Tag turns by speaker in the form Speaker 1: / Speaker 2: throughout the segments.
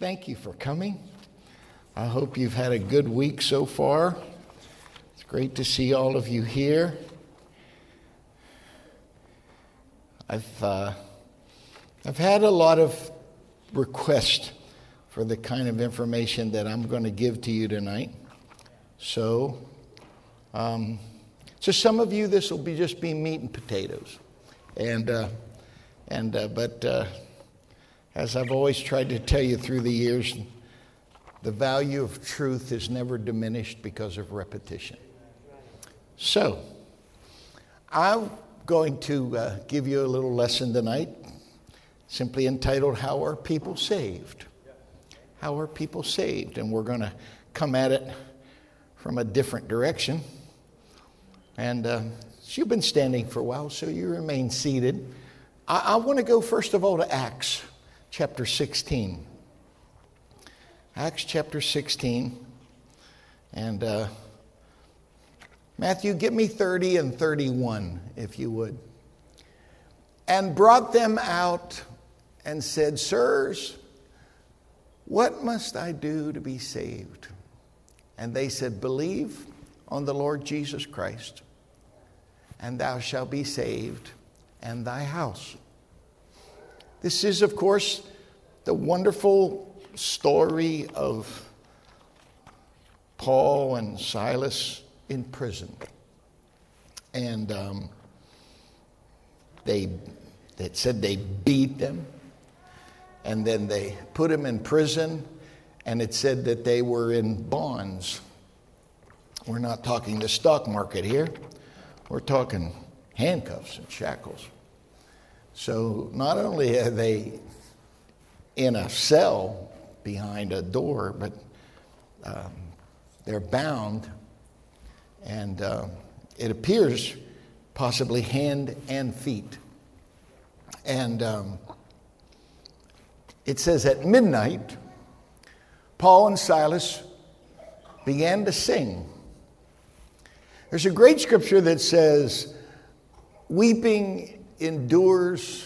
Speaker 1: Thank you for coming. I hope you've had a good week so far. It's great to see all of you here. I've, uh, I've had a lot of requests for the kind of information that I'm going to give to you tonight. So, um, so some of you, this will be just be meat and potatoes, and uh, and uh, but uh, as I've always tried to tell you through the years, the value of truth is never diminished because of repetition. So, I'm going to uh, give you a little lesson tonight, simply entitled How Are People Saved? How are people saved? And we're going to come at it from a different direction. And uh, you've been standing for a while, so you remain seated. I, I want to go first of all to Acts chapter 16. Acts chapter 16. And uh, Matthew, give me 30 and 31, if you would. And brought them out and said, Sirs, what must I do to be saved? And they said, Believe on the Lord Jesus Christ, and thou shalt be saved and thy house. This is, of course, the wonderful story of Paul and Silas in prison. And um, they, they said they beat them, and then they put them in prison, and it said that they were in bonds. We're not talking the stock market here, we're talking handcuffs and shackles. So not only are they in a cell behind a door, but um, they're bound, and uh, it appears possibly hand and feet. And um, it says at midnight, Paul and Silas began to sing. There's a great scripture that says, Weeping endures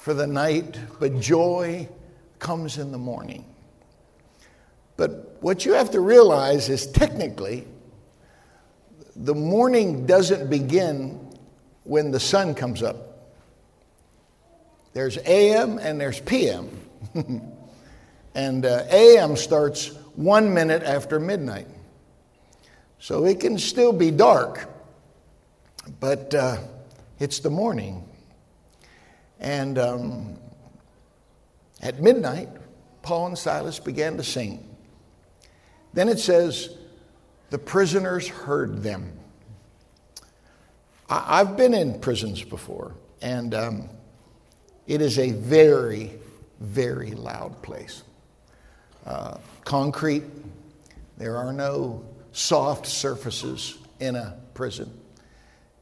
Speaker 1: for the night, but joy comes in the morning. But what you have to realize is technically, the morning doesn't begin when the sun comes up. There's AM and there's PM. and uh, AM starts one minute after midnight. So it can still be dark, but uh, it's the morning. And um, at midnight, Paul and Silas began to sing. Then it says, the prisoners heard them. I- have been in prisons before, and um, it is a very, very loud place. Uh, concrete, there are no soft surfaces in a prison.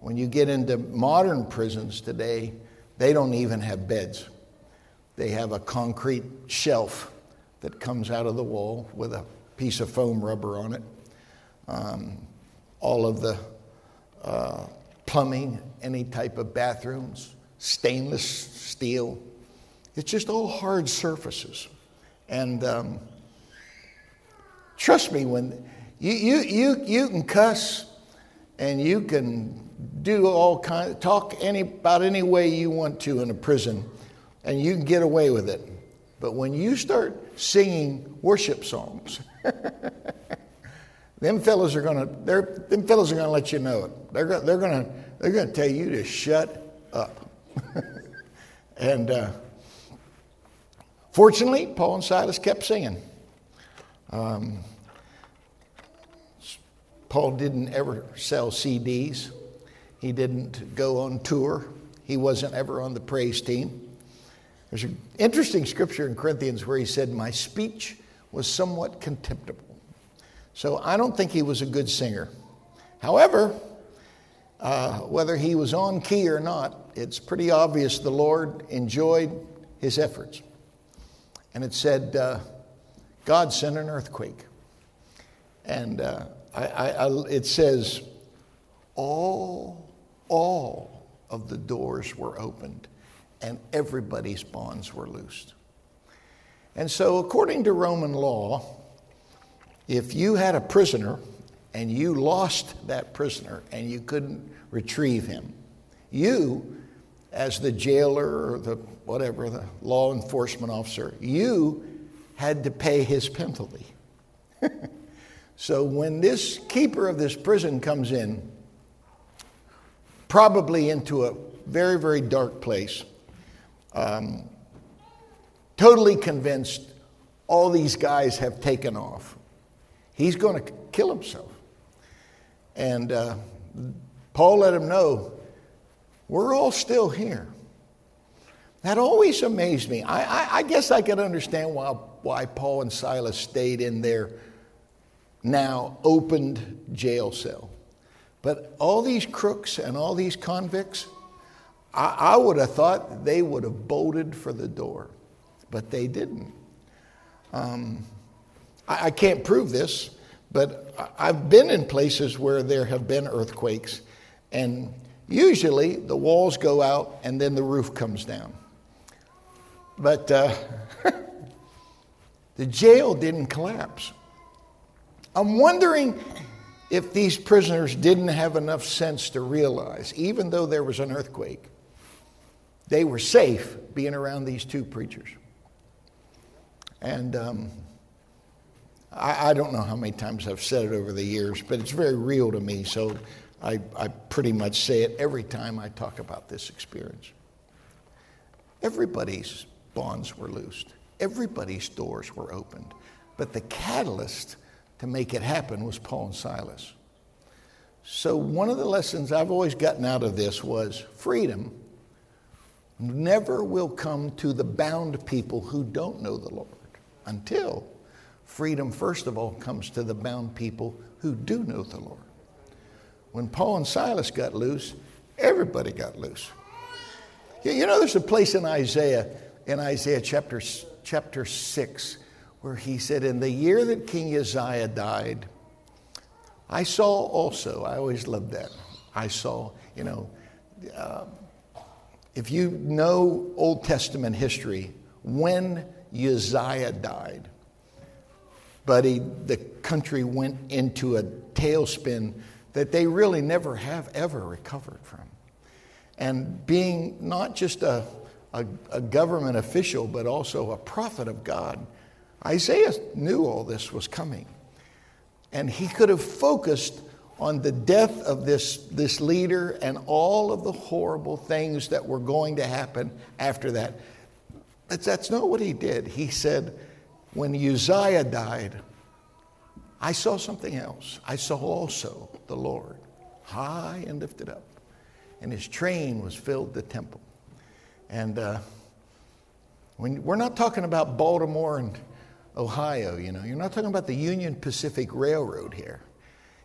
Speaker 1: When you get into modern prisons today, they don't even have beds. They have a concrete shelf that comes out of the wall with a piece of foam rubber on it. Um, all of the uh, plumbing, any type of bathrooms, stainless steel. It's just all hard surfaces. And um, trust me, when you, you, you, you can cuss and you can do all kind, talk any, about any way you want to in a prison, and you can get away with it. But when you start singing worship songs, them fellows are gonna, them fellows are gonna let you know it. They're, they're gonna, they're gonna tell you to shut up. and uh, fortunately, Paul and Silas kept singing. Um, Paul didn't ever sell CDs. He didn't go on tour. He wasn't ever on the praise team. There's an interesting scripture in Corinthians where he said, My speech was somewhat contemptible. So I don't think he was a good singer. However, uh, whether he was on key or not, it's pretty obvious the Lord enjoyed his efforts. And it said, uh, God sent an earthquake. And uh, I, I, I, it says, all all of the doors were opened and everybody's bonds were loosed. And so, according to Roman law, if you had a prisoner and you lost that prisoner and you couldn't retrieve him, you, as the jailer or the whatever, the law enforcement officer, you had to pay his penalty. so when this keeper of this prison comes in, probably into a very, very dark place, um, totally convinced all these guys have taken off. He's going to kill himself. And uh, Paul let him know, we're all still here. That always amazed me. I, I, I guess I could understand why, why Paul and Silas stayed in their now opened jail cell. But all these crooks and all these convicts, I, I would have thought they would have bolted for the door, but they didn't. Um, I, I can't prove this, but I've been in places where there have been earthquakes, and usually the walls go out and then the roof comes down. But uh, the jail didn't collapse. I'm wondering if these prisoners didn't have enough sense to realize, even though there was an earthquake, they were safe being around these two preachers. And um, I, I, don't know how many times I've said it over the years, but it's very real to me, so I, I pretty much say it every time I talk about this experience. Everybody's bonds were loosed, everybody's doors were opened, but the catalyst to make it happen was Paul and Silas. So, one of the lessons I've always gotten out of this was freedom never will come to the bound people who don't know the Lord until freedom, first of all, comes to the bound people who do know the Lord. When Paul and Silas got loose, everybody got loose. You know, there's a place in Isaiah, in Isaiah chapter, chapter 6, where he said, In the year that King Uzziah died, I saw also, I always loved that. I saw, you know, uh, if you know Old Testament history, when Uzziah died, buddy, the country went into a tailspin that they really never have ever recovered from. And being not just a, a, a government official, but also a prophet of God, Isaiah knew all this was coming. And he could have focused on the death of this, this leader and all of the horrible things that were going to happen after that. But that's not what he did. He said, when Uzziah died, I saw something else. I saw also the Lord high and lifted up, and his train was filled the temple. And uh, when, we're not talking about Baltimore and Ohio, you know. You're not talking about the Union Pacific Railroad here.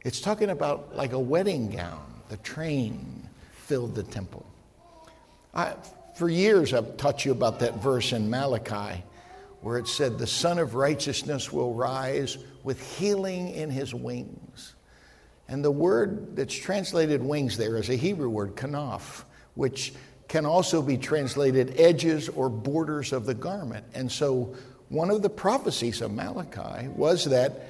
Speaker 1: It's talking about like a wedding gown. The train filled the temple. I, for years, I've taught you about that verse in Malachi where it said, The Sun of Righteousness will rise with healing in his wings. And the word that's translated wings there is a Hebrew word, kanaf, which can also be translated edges or borders of the garment. And so one of the prophecies of Malachi was that,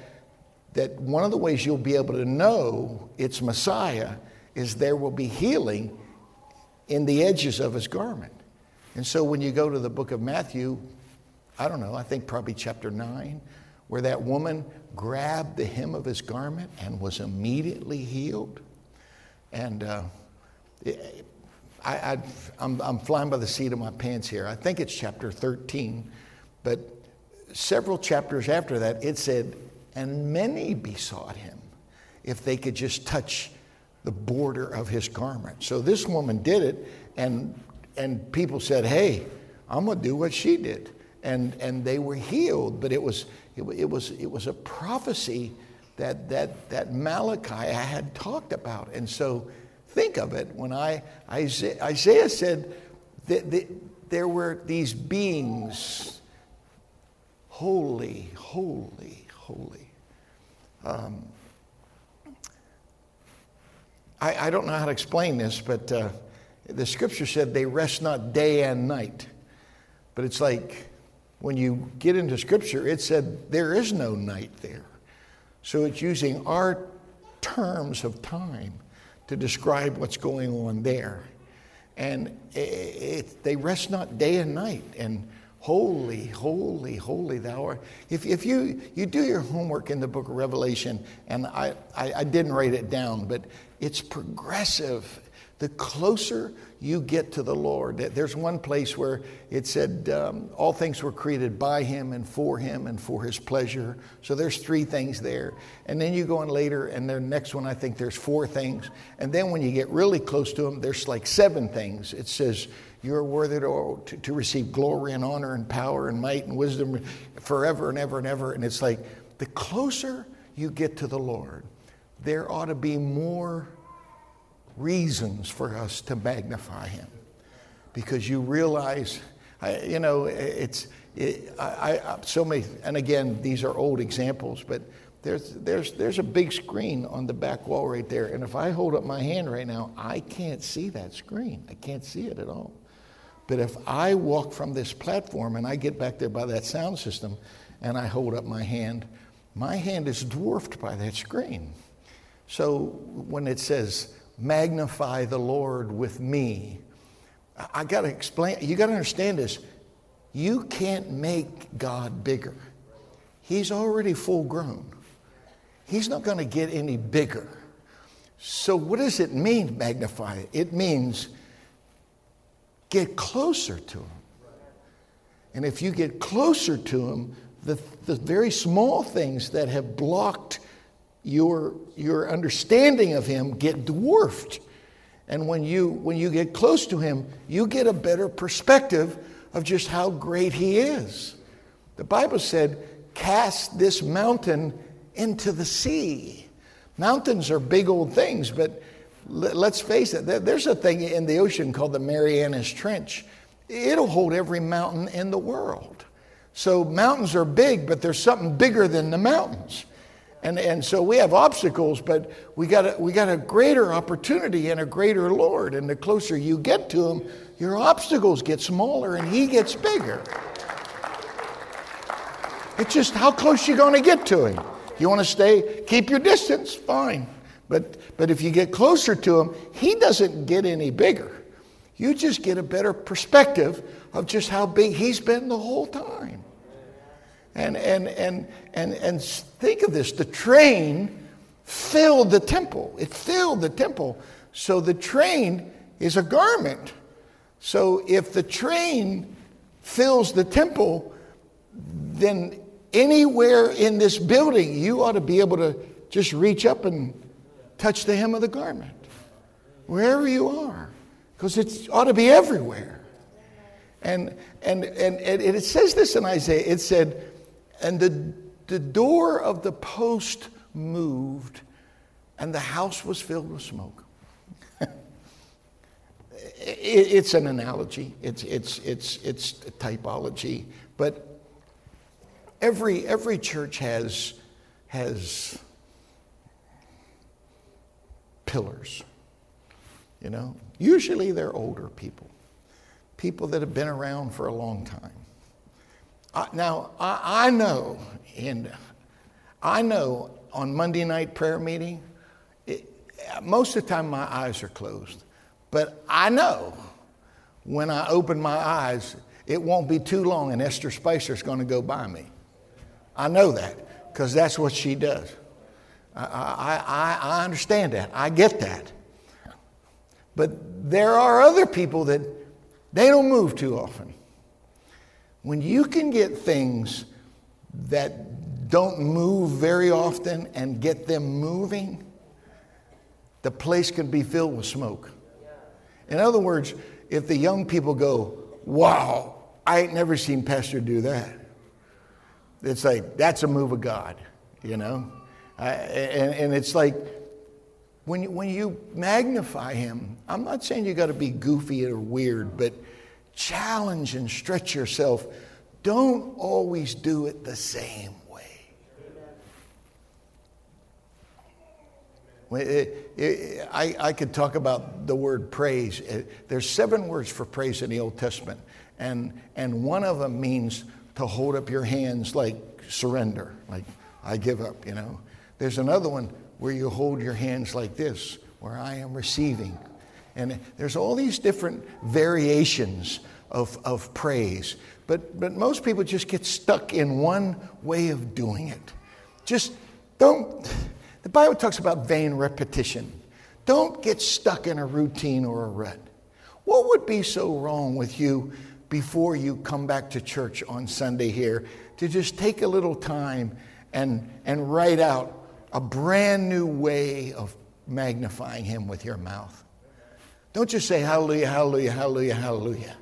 Speaker 1: that one of the ways you'll be able to know it's Messiah is there will be healing in the edges of his garment. And so when you go to the book of Matthew, I don't know, I think probably chapter 9, where that woman grabbed the hem of his garment and was immediately healed. And uh, I, am flying by the seat of my pants here. I think it's chapter 13, but several chapters after that, it said, and many besought him if they could just touch the border of his garment. So this woman did it, and, and people said, hey, I'm going to do what she did. And, and they were healed, but it was, it, it, was, it was a prophecy that, that, that Malachi had talked about. And so think of it when I, Isaiah, Isaiah said that, that there were these beings holy, holy, holy. Um, I, I, don't know how to explain this, but uh, the scripture said they rest not day and night. But it's like when you get into Scripture, it said there is no night there. So it's using our terms of time to describe what's going on there. And it, it, they rest not day and night. And holy, holy, holy thou art. If, if you, you do your homework in the book of Revelation, and I, I, I didn't write it down, but it's progressive the closer you get to the Lord. There's one place where it said um, all things were created by Him and for Him and for His pleasure. So there's three things there. And then you go on later, and the next one, I think there's four things. And then when you get really close to Him, there's like seven things. It says, you are worthy to, to, to receive glory and honor and power and might and wisdom forever and ever and ever. And it's like the closer you get to the Lord, there ought to be more reasons for us to magnify him because you realize, you know, it's, it, I, I, so many, and again, these are old examples, but there's, there's, there's a big screen on the back wall right there. And if I hold up my hand right now, I can't see that screen. I can't see it at all. But if I walk from this platform and I get back there by that sound system and I hold up my hand, my hand is dwarfed by that screen. So when it says, magnify the Lord with me. I, got to explain, you got to understand this. You can't make God bigger. He's already full grown. He's not going to get any bigger. So, what does it mean, magnify it? Means get closer to Him. And if you get closer to Him, the, the very small things that have blocked your, your understanding of him get dwarfed. And when you, when you get close to him, you get a better perspective of just how great he is. The Bible said, Cast this mountain into the sea. Mountains are big old things, but let's face it, there's a thing in the ocean called the Marianas Trench. It'll hold every mountain in the world. So mountains are big, but there's something bigger than the mountains. And, and so we have obstacles, but we got, a, we got a greater opportunity and a greater Lord. And the closer you get to Him, your obstacles get smaller and He gets bigger. It's just how close you're going to get to Him. You want to stay, keep your distance, fine. But, but if you get closer to Him, He doesn't get any bigger. You just get a better perspective of just how big He's been the whole time. And, and, and, and, and think of this the train filled the temple. It filled the temple. So the train is a garment. So if the train fills the temple, then anywhere in this building, you ought to be able to just reach up and touch the hem of the garment, wherever you are, because it ought to be everywhere. And, and, and, and it says this in Isaiah it said, and the, the door of the post moved, and the house was filled with smoke. it's an analogy, it's, it's, it's, it's typology, but every, every church has, has pillars. You know, usually they're older people, people that have been around for a long time. Uh, now, I, I know, and I know on Monday night prayer meeting, it, most of the time my eyes are closed. But I know when I open my eyes, it won't be too long and Esther Spicer's going to go by me. I know that because that's what she does. I, I, I, understand that. I get that. But there are other people that they don't move too often. When you can get things that don't move very often and get them moving, the place can be filled with smoke. In other words, if the young people go, Wow, I ain't never seen Pastor do that. It's like, that's a move of God, you know? And, and it's like, when you, when you magnify him, I'm not saying you got to be goofy or weird, but challenge and stretch yourself. Don't always do it the same way. It, it, I, I could talk about the word praise. Uh, there's seven words for praise in the Old Testament, and, and one of them means to hold up your hands like surrender, like I give up, you know. There's another one where you hold your hands like this, where I am receiving. And there's all these different variations of, of praise. But, but most people just get stuck in one way of doing it. Just don't, the Bible talks about vain repetition. Don't get stuck in a routine or a rut. What would be so wrong with you before you come back to church on Sunday here to just take a little time and, and write out a brand new way of magnifying Him with your mouth? Don't just say hallelujah, hallelujah, hallelujah, hallelujah.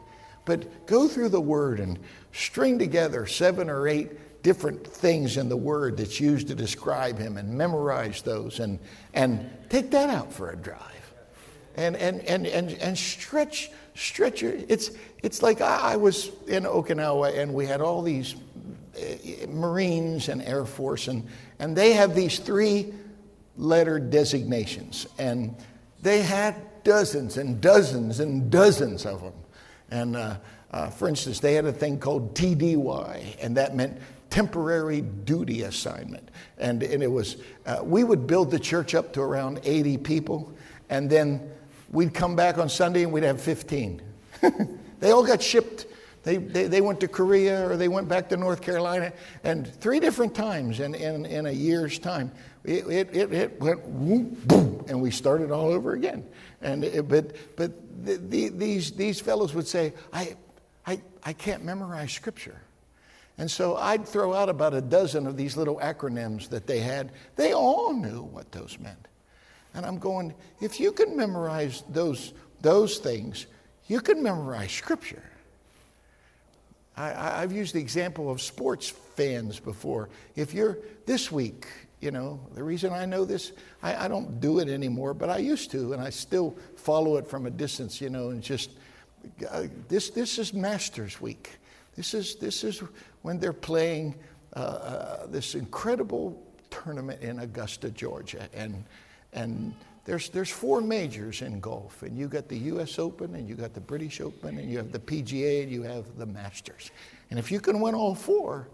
Speaker 1: But go through the Word and string together seven or eight different things in the Word that's used to describe Him and memorize those and, and take that out for a drive. And, and, and, and, and stretch, stretch your, it's, it's like I, I was in Okinawa and we had all these Marines and Air Force, and, and they have these three letter designations. And they had dozens and dozens and dozens of them. And uh, uh, for instance, they had a thing called TDY, and that meant temporary duty assignment. And, and it was, uh, we would build the church up to around 80 people, and then we'd come back on Sunday and we'd have 15. they all got shipped. They, they, they, went to Korea or they went back to North Carolina, and three different times in, in, in a year's time, it, it, it, it went boom, boom, and we started all over again. And it, but but the, the, these, these fellows would say, I, I, I can't memorize scripture. And so I'd throw out about a dozen of these little acronyms that they had. They all knew what those meant. And I'm going, if you can memorize those, those things, you can memorize scripture. I, have used the example of sports fans before. If you're this week, you know, the reason I know this, I, I, don't do it anymore, but I used to, and I still follow it from a distance, you know, and just uh, this, this is Masters Week. This is, this is when they're playing uh, uh, this incredible tournament in Augusta, Georgia. And, and there's, there's four majors in golf, and you got the US Open, and you got the British Open, and you have the PGA, and you have the Masters. And if you can win all four,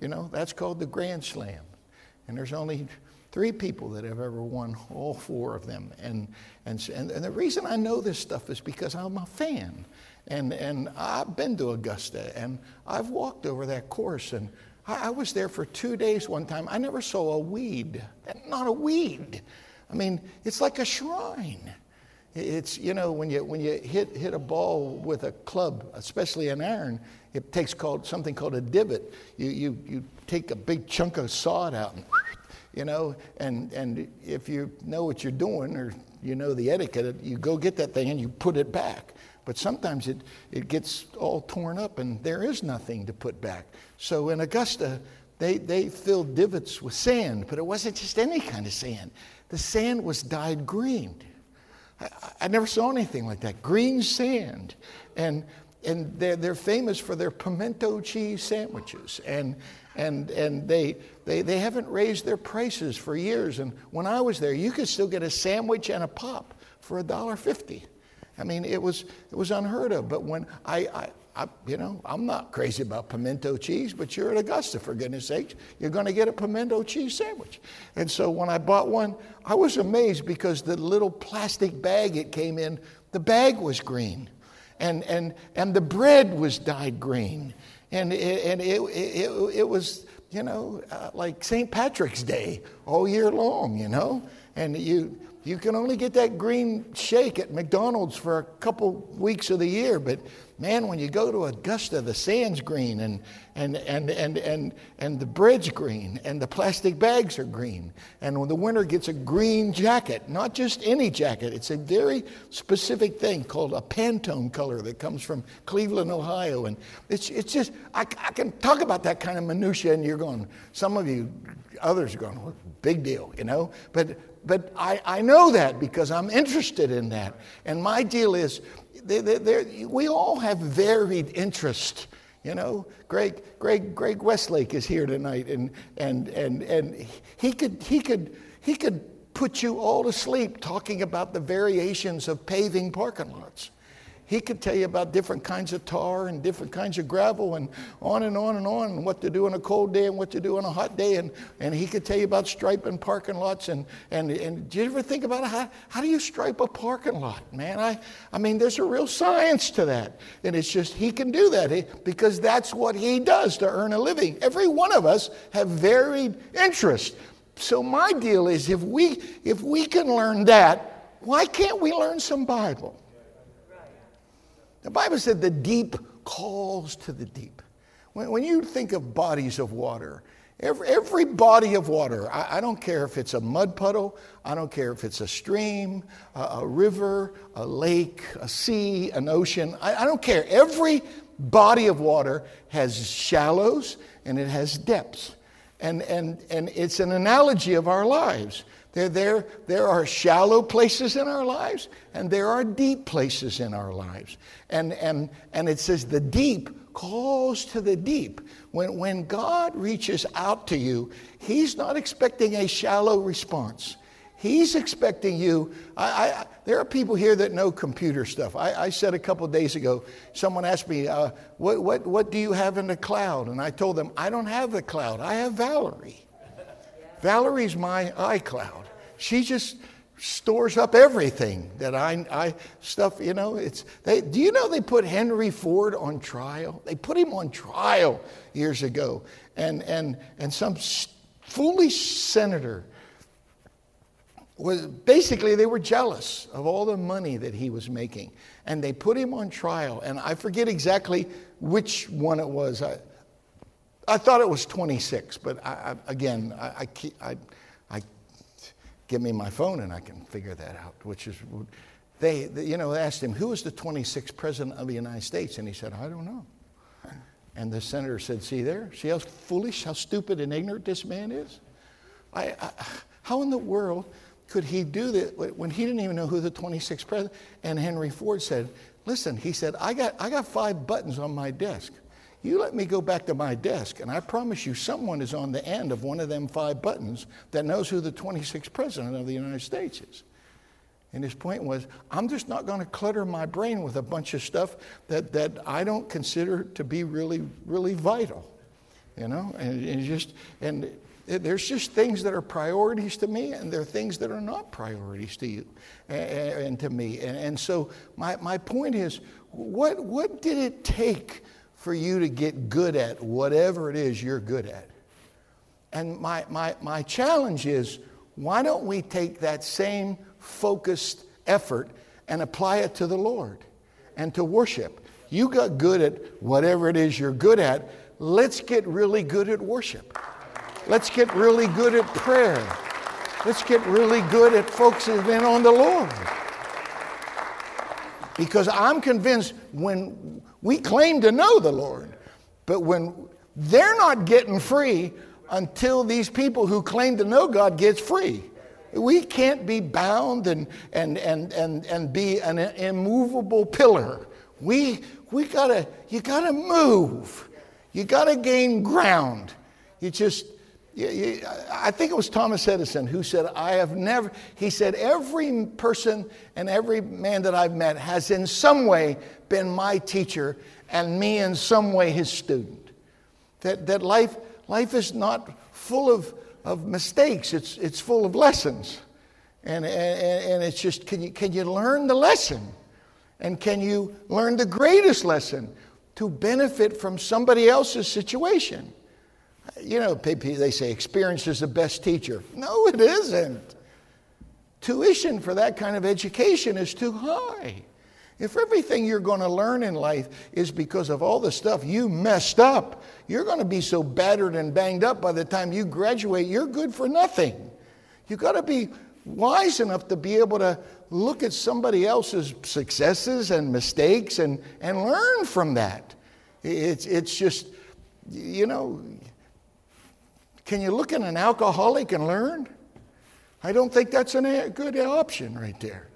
Speaker 1: you know, that's called the Grand Slam. And there's only three people that have ever won all four of them. And, and, and, the reason I know this stuff is because I'm a fan. And, and I've been to Augusta and I've walked over that course. And I, I was there for two days one time. I never saw a weed. Not a weed. I mean, it's like a shrine. It's, you know, when you, when you hit, hit a ball with a club, especially an iron, it takes called, something called a divot. You, you, you take a big chunk of sod out and, you know, and, and if you know what you're doing or you know the etiquette, you go get that thing and you put it back. But sometimes it, it gets all torn up and there is nothing to put back. So in Augusta, they, they filled divots with sand, but it wasn't just any kind of sand. The sand was dyed green. I, I never saw anything like that. Green sand. And, and they're, they're famous for their pimento cheese sandwiches. And, and, and they, they, they haven't raised their prices for years. And when I was there, you could still get a sandwich and a pop for $1.50. I mean, it was, it was unheard of. But when I, I, I, you know, I'm not crazy about pimento cheese, but you're at Augusta, for goodness sakes. You're going to get a pimento cheese sandwich. And so when I bought one, I was amazed because the little plastic bag it came in, the bag was green. And, and, and the bread was dyed green. And, it, and it, it, it was, you know, uh, like St. Patrick's Day all year long, you know? And you, you can only get that green shake at McDonald's for a couple weeks of the year, but man, when you go to Augusta, the sand's green and, and, and, and, and, and the bread's green and the plastic bags are green. And when the winter gets a green jacket, not just any jacket, it's a very specific thing called a Pantone color that comes from Cleveland, Ohio. And it's, it's just, I, I can talk about that kind of minutia and you're going, some of you, others are going, big deal, you know? But but I, I know that because I'm interested in that. And my deal is, they, they, we all have varied interest. You know, Greg, Greg, Greg Westlake is here tonight, and, and, and, and he, could, he, could, he could put you all to sleep talking about the variations of paving parking lots. He could tell you about different kinds of tar and different kinds of gravel and on and on and on, and what to do on a cold day and what to do on a hot day. And, and he could tell you about striping parking lots. And, and, and do you ever think about how, how do you stripe a parking lot, man? I, I mean, there's a real science to that. And it's just, he can do that eh, because that's what he does to earn a living. Every one of us have varied interests. So my deal is if we if we can learn that, why can't we learn some Bible? The Bible said the deep calls to the deep. When, when you think of bodies of water, every, every body of water, I, I, don't care if it's a mud puddle, I don't care if it's a stream, a, a river, a lake, a sea, an ocean, I, I don't care. Every body of water has shallows and it has depths. And, and, and it's an analogy of our lives. There, there, there are shallow places in our lives, and there are deep places in our lives. And, and, and it says the deep calls to the deep. When, when God reaches out to you, He's not expecting a shallow response. He's expecting you. I, I, there are people here that know computer stuff. I, I said a couple days ago, someone asked me, uh, what, what, what do you have in the cloud? And I told them, I don't have the cloud, I have Valerie. Valerie's my iCloud. She just stores up everything that I, I stuff, you know. It's, they, do you know they put Henry Ford on trial? They put him on trial years ago. And, and, and some foolish senator was basically they were jealous of all the money that he was making and they put him on trial and i forget exactly which one it was i, I thought it was 26 but I, I, again I, I, I, give me my phone and i can figure that out which is they, you know asked him who was the 26th president of the united states and he said i don't know and the senator said see there see how foolish how stupid and ignorant this man is I, how in the world could he do that when he didn't even know who the 26th president? And Henry Ford said, Listen, he said, I got, I got five buttons on my desk. You let me go back to my desk, and I promise you, someone is on the end of one of them five buttons that knows who the 26th president of the United States is. And his point was, I'm just not going to clutter my brain with a bunch of stuff that, that I don't consider to be really, really vital. You know, and, and just, and there's just things that are priorities to me, and there are things that are not priorities to you and, and to me. And, and, so, my, my point is what, what did it take for you to get good at whatever it is you're good at? And my, my, my challenge is why don't we take that same focused effort and apply it to the Lord and to worship? You got good at whatever it is you're good at. Let's get really good at worship. Let's get really good at prayer. Let's get really good at focusing in on the Lord. Because I'm convinced when we claim to know the Lord, but when they're not getting free until these people who claim to know God gets free. We can't be bound and, and, and, and, and be an immovable pillar. We, we gotta, you gotta move. You gotta gain ground. You just, I think it was Thomas Edison who said, I have never, he said, every person and every man that I've met has in some way been my teacher and me in some way his student. That, that life, life is not full of, of mistakes, it's, it's full of lessons. And, and, and it's just, can you, can you learn the lesson? And can you learn the greatest lesson to benefit from somebody else's situation? You know, they say experience is the best teacher. No, it isn't. Tuition for that kind of education is too high. If everything you're going to learn in life is because of all the stuff you messed up, you're going to be so battered and banged up by the time you graduate, you're good for nothing. You've got to be wise enough to be able to look at somebody else's successes and mistakes and, and learn from that. It's, it's just, you know, can you look at an alcoholic and learn? I don't think that's a good option right there.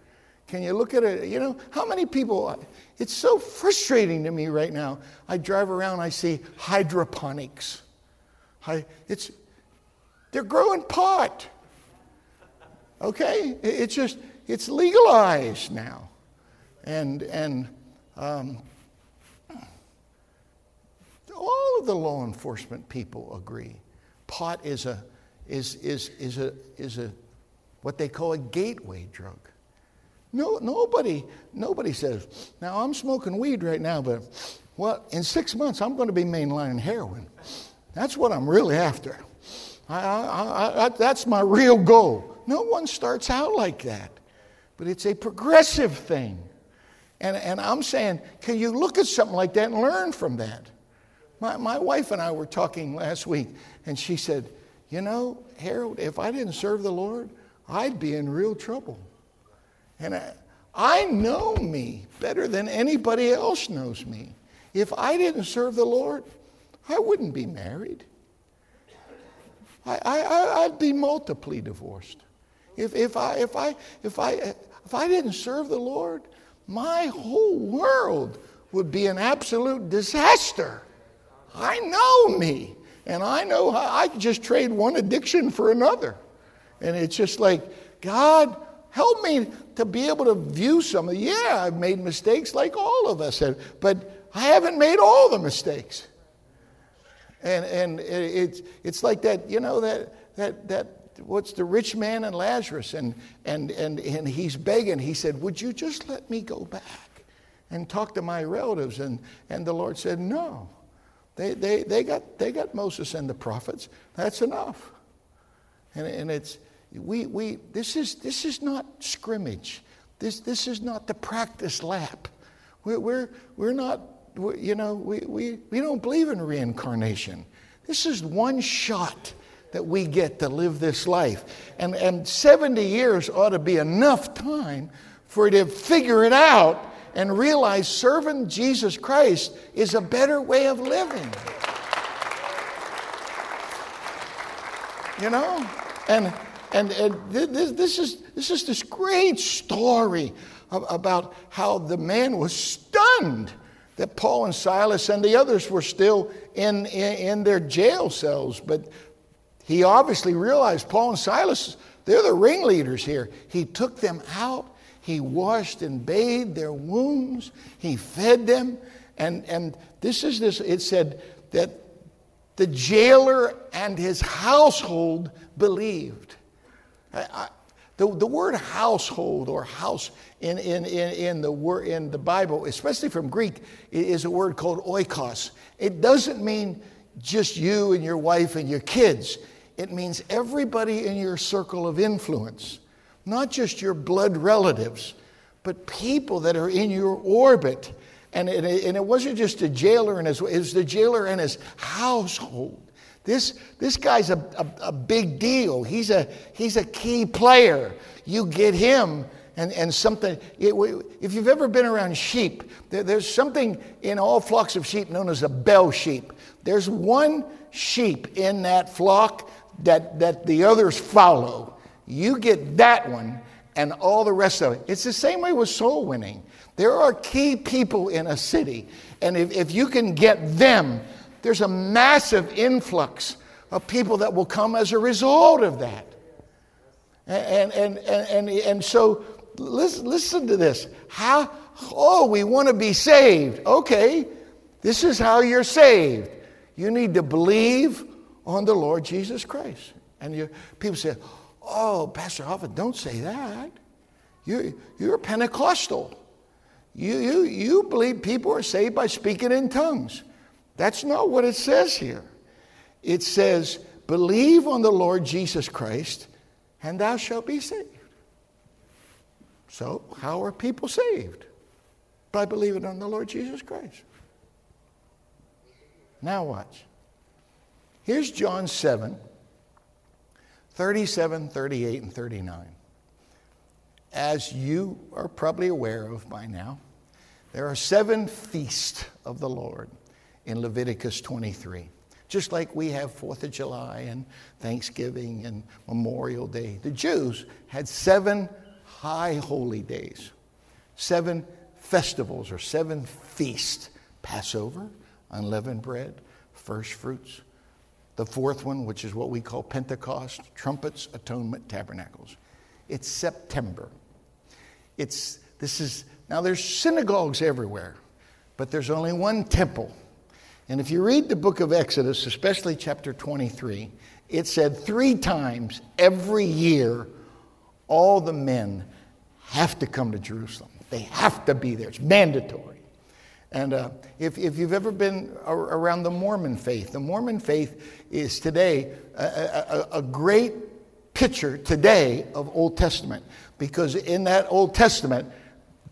Speaker 1: Can you look at it? You know, how many people? It's so frustrating to me right now. I drive around, I see hydroponics. I, it's, they're growing pot. Okay? It's just, it's legalized now. And, and Um, all of the law enforcement people agree pot is a is is is a is a what they call a gateway drug. No, nobody nobody says now I'm smoking weed right now, but well in six months I'm going to be mainlining heroin. That's what I'm really after. I, I, I, that's my real goal. No one starts out like that, but it's a progressive thing. And, and I'm saying, can you look at something like that and learn from that? My, my wife and I were talking last week, and she said, You know, Harold, if I didn't serve the Lord, I'd be in real trouble. And I, I know me better than anybody else knows me. If I didn't serve the Lord, I wouldn't be married. I, I, I'd be multiply divorced. If, if, I, if, I, if, I, if I didn't serve the Lord, my whole world would be an absolute disaster. I know me, and I know how I just trade one addiction for another. And it's just like, God, help me to be able to view some of, yeah, I've made mistakes like all of us have, but I haven't made all the mistakes. And, and it's, it's like that, you know, that, that, that, what's the rich man and Lazarus? And, and, and, and he's begging. He said, Would you just let me go back and talk to my relatives? And, and the Lord said, No. They, they, they, got, they got Moses and the prophets. That's enough. And, and it's, we, we, this, is, this is not scrimmage. This, this is not the practice lap. We're, we're, we're not you know, we, we, we don't believe in reincarnation. This is one shot that we get to live this life. And, and 70 years ought to be enough time for to figure it out and realize serving Jesus Christ is a better way of living. You know? And, and, and this, this, is, this is this great story about how the man was stunned that Paul and Silas and the others were still in, in, in, their jail cells. But he obviously realized Paul and Silas, they're the ringleaders here. He took them out, he washed and bathed their wounds, he fed them. And, and this is this it said that the jailer and his household believed. I, I, the, the word household or house in, in, in, in, the word, in the Bible, especially from Greek, is a word called oikos. It doesn't mean just you and your wife and your kids, it means everybody in your circle of influence, not just your blood relatives, but people that are in your orbit. And it, and it wasn't just a jailer and his, it was the jailer and his household. This, this guy's a, a, a, big deal. He's a, he's a key player. You get him, and, and something. It, if you've ever been around sheep, there, there's something in all flocks of sheep known as a bell sheep. There's one sheep in that flock that, that the others follow. You get that one, and all the rest of it. It's the same way with soul winning. There are key people in a city, and if, if you can get them, there's a massive influx of people that will come as a result of that. And, and, and, and, and so listen, listen to this. How, oh, we want to be saved. Okay, this is how you're saved. You need to believe on the Lord Jesus Christ. And you, people say, oh, Pastor Alpha, don't say that. You're, you're Pentecostal. You, you, you believe people are saved by speaking in tongues. That's not what it says here. It says, Believe on the Lord Jesus Christ, and thou shalt be saved. So, how are people saved? By believing on the Lord Jesus Christ. Now, watch. Here's John 7 37, 38, and 39. As you are probably aware of by now, there are seven feasts of the Lord in Leviticus 23. Just like we have Fourth of July and Thanksgiving and Memorial Day, the Jews had seven high holy days, seven festivals or seven feasts Passover, unleavened bread, first fruits. The fourth one, which is what we call Pentecost, trumpets, atonement, tabernacles. It's September. It's, this is, now there's synagogues everywhere. but there's only one temple. And if you read the book of Exodus, especially chapter 23, it said three times every year all the men have to come to Jerusalem. They have to be there, it's mandatory. And uh, if, if you've ever been around the Mormon faith, the Mormon faith is today a, a, a great picture today of Old Testament because in that Old Testament,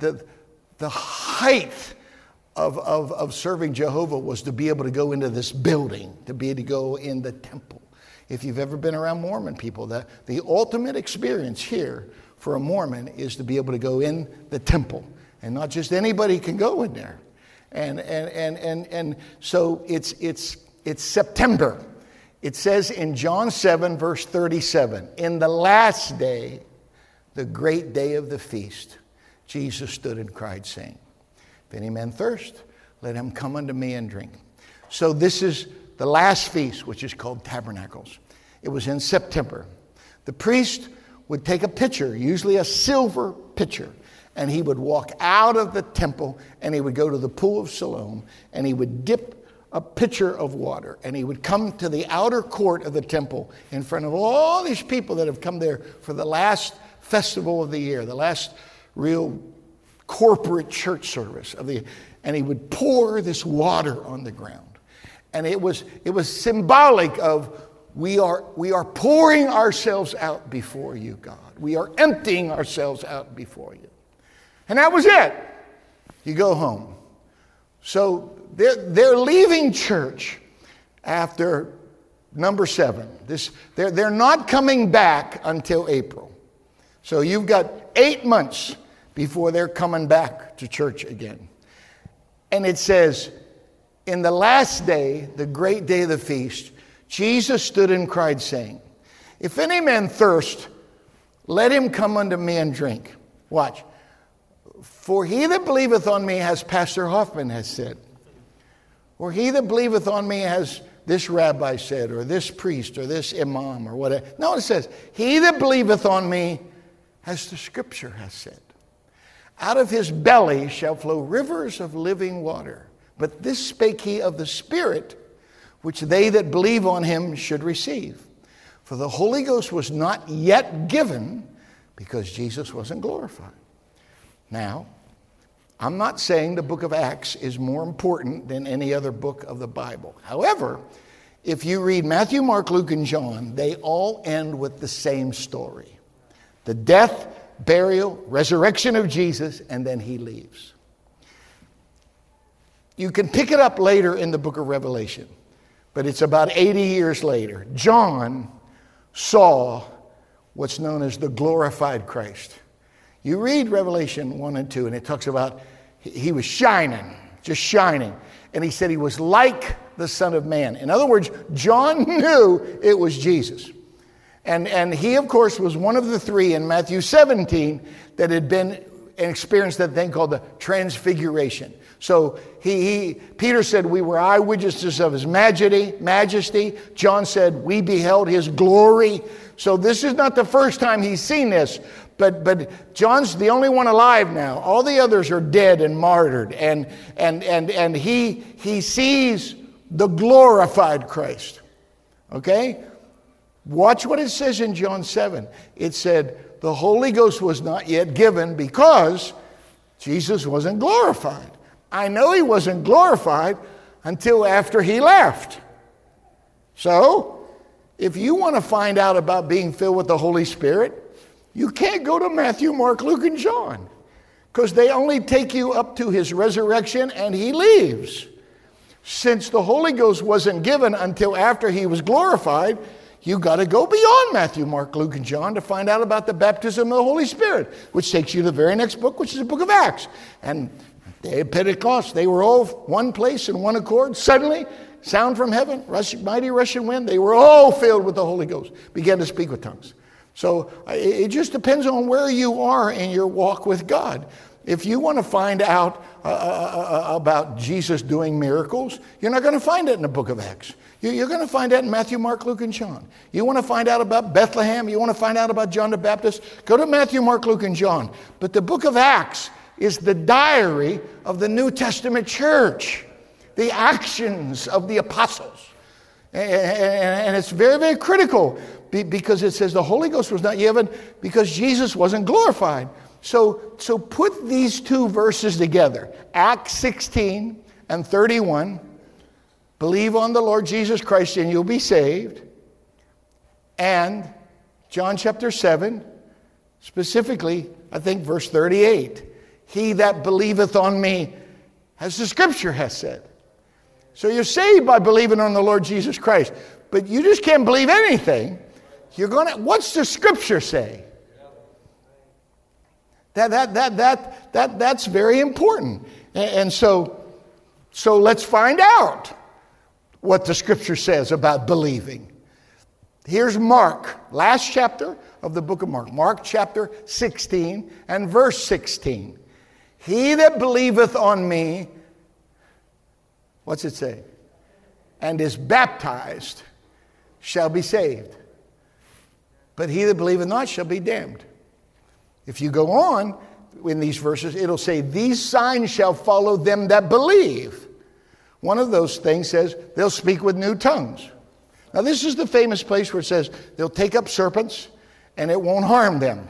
Speaker 1: the, the height of, of, of serving Jehovah was to be able to go into this building, to be able to go in the temple. If you've ever been around Mormon people, the, the ultimate experience here for a Mormon is to be able to go in the temple. And not just anybody can go in there. And, and, and, and, and so it's, it's, it's September. It says in John 7, verse 37, in the last day, the great day of the feast, Jesus stood and cried, saying, If any man thirst, let him come unto me and drink. So this is the last feast, which is called Tabernacles. It was in September. The priest would take a pitcher, usually a silver pitcher, and he would walk out of the temple and he would go to the pool of Siloam and he would dip a pitcher of water and he would come to the outer court of the temple in front of all these people that have come there for the last festival of the year, the last real corporate church service of the and he would pour this water on the ground. And it was it was symbolic of we are, we are pouring ourselves out before you, God. We are emptying ourselves out before you. And that was it. You go home. So they're, they're leaving church after number seven. This, they're, they're not coming back until April. So you've got eight months before they're coming back to church again. And it says, in the last day, the great day of the feast, Jesus stood and cried, saying, If any man thirst, let him come unto me and drink. Watch. For he that believeth on me, as Pastor Hoffman has said, or he that believeth on me, as this rabbi said, or this priest, or this imam, or whatever. No, it says, He that believeth on me, as the scripture has said, out of his belly shall flow rivers of living water. But this spake he of the Spirit which they that believe on him should receive. For the Holy Ghost was not yet given because Jesus wasn't glorified. Now, I'm not saying the book of Acts is more important than any other book of the Bible. However, if you read Matthew, Mark, Luke, and John, they all end with the same story the death, burial, resurrection of Jesus, and then he leaves. You can pick it up later in the book of Revelation. But it's about 80 years later. John saw what's known as the glorified Christ. You read Revelation 1 and 2, and it talks about he was shining, just shining. And he said he was like the Son of Man. In other words, John knew it was Jesus. And, and he, of course, was one of the three in Matthew 17 that had been and experienced that thing called the transfiguration. So he, he, Peter said, We were eyewitnesses of his majesty, majesty. John said, We beheld his glory. So this is not the first time he's seen this, but, but John's the only one alive now. All the others are dead and martyred. And, and, and, and he, he sees the glorified Christ. Okay? Watch what it says in John 7. It said, The Holy Ghost was not yet given because Jesus wasn't glorified. I know he wasn't glorified until after he left. So, if you want to find out about being filled with the Holy Spirit, you can't go to Matthew, Mark, Luke, and John because they only take you up to his resurrection and he leaves. Since the Holy Ghost wasn't given until after he was glorified, you got to go beyond Matthew, Mark, Luke, and John to find out about the baptism of the Holy Spirit, which takes you to the very next book, which is the book of Acts. And Day Pentecost, they were all one place in one accord. Suddenly, sound from heaven, mighty rushing wind, they were all filled with the Holy Ghost, began to speak with tongues. So it just depends on where you are in your walk with God. If you want to find out uh, uh, uh, uh about Jesus doing miracles, you're not going to find it in the book of Acts. You're going to find that in Matthew, Mark, Luke, and John. You want to find out about Bethlehem, you want to find out about John the Baptist, go to Matthew, Mark, Luke, and John. But the book of Acts is the diary of the New Testament church, the actions of the apostles. And it's very, very critical because it says the Holy Ghost was not given because Jesus wasn't glorified. So, so put these two verses together Acts 16 and 31. Believe on the Lord Jesus Christ and you'll be saved. And John chapter 7, specifically, I think verse 38. He that believeth on me, as the scripture has said. So you're saved by believing on the Lord Jesus Christ. But you just can't believe anything. You're to, what's the scripture say? That, that, that, that, that, that's very important. And so, so let's find out what the scripture says about believing. Here's Mark, last chapter of the book of Mark, Mark chapter 16 and verse 16. He that believeth on me, what's it say? And is baptized shall be saved. But he that believeth not shall be damned. If you go on in these verses, it'll say, These signs shall follow them that believe. One of those things says, They'll speak with new tongues. Now, this is the famous place where it says, They'll take up serpents and it won't harm them.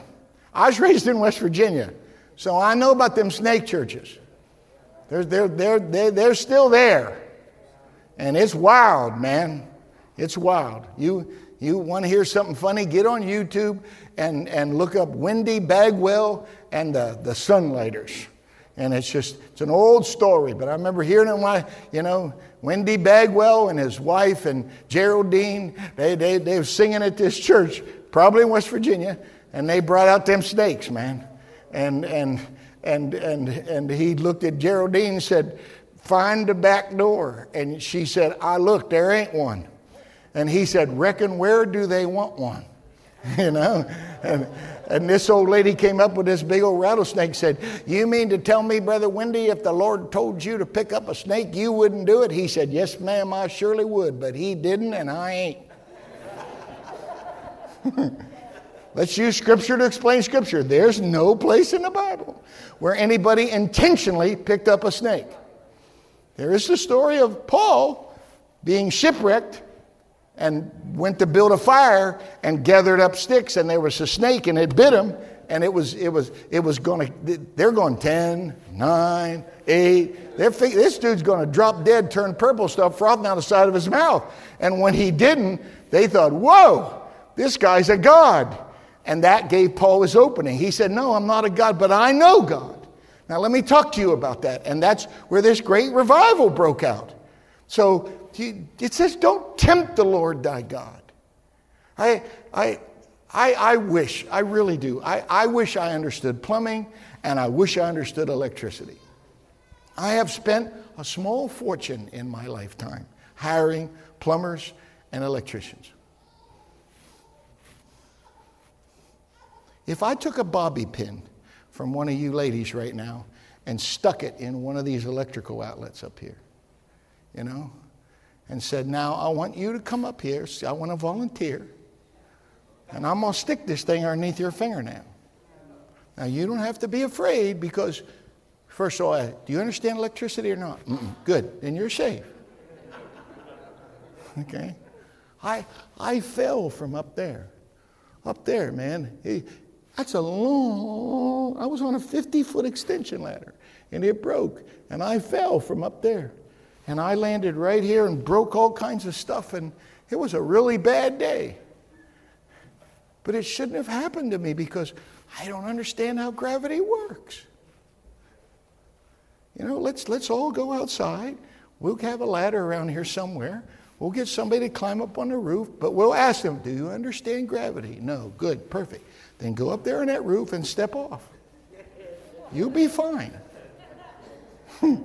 Speaker 1: I was raised in West Virginia, so I know about them snake churches. They're, they're, they're, they're, they're still there. And it's wild, man. It's wild. You, you want to hear something funny? Get on YouTube and, and look up Wendy Bagwell and the, the Sunliters. And it's just, it's an old story, but I remember hearing it when, you know, Wendy Bagwell and his wife and Geraldine, they, they, they were singing at this church, probably in West Virginia, and they brought out them snakes, man. And, and, and, and, and he looked at Geraldine and said, Find the back door. And she said, I looked, there ain't one. And he said, Reckon where do they want one? you know? And, and this old lady came up with this big old rattlesnake said, You mean to tell me, Brother Wendy, if the Lord told you to pick up a snake, you wouldn't do it? He said, Yes, ma'am, I surely would, but he didn't, and I ain't. Let's use Scripture to explain Scripture. There's no place in the Bible where anybody intentionally picked up a snake. There is the story of Paul being shipwrecked and went to build a fire and gathered up sticks and there was a snake and it bit him and it was it was it was going to they're going 10 9 8 they're this dude's going to drop dead turn purple stuff frothing out the side of his mouth. And when he didn't they thought whoa this guy's a god. And that gave paul his opening. He said no i'm not a god but i know god. Now let me talk to you about that. And that's where this great revival broke out. So it says, don't tempt the Lord thy God. I, I, I, I wish, I really do. I, I wish I understood plumbing and I wish I understood electricity. I have spent a small fortune in my lifetime hiring plumbers and electricians. If I took a bobby pin from one of you ladies right now and stuck it in one of these electrical outlets up here, you know, and said, Now I want you to come up here. I want to volunteer. And I'm going to stick this thing underneath your fingernail. Now, you don't have to be afraid because, first of all, do you understand electricity or not? Mm-mm. Good, then you're safe. Okay? I, I fell from up there. Up there, man. That's a long, I was on a 50 foot extension ladder and it broke and I fell from up there. And I landed right here and broke all kinds of stuff, and it was a really bad day. But it shouldn't have happened to me because I don't understand how gravity works. You know, let's, let's all go outside. We'll have a ladder around here somewhere. We'll get somebody to climb up on the roof, but we'll ask them, Do you understand gravity? No, good, perfect. Then go up there on that roof and step off. You'll be fine. Hmm.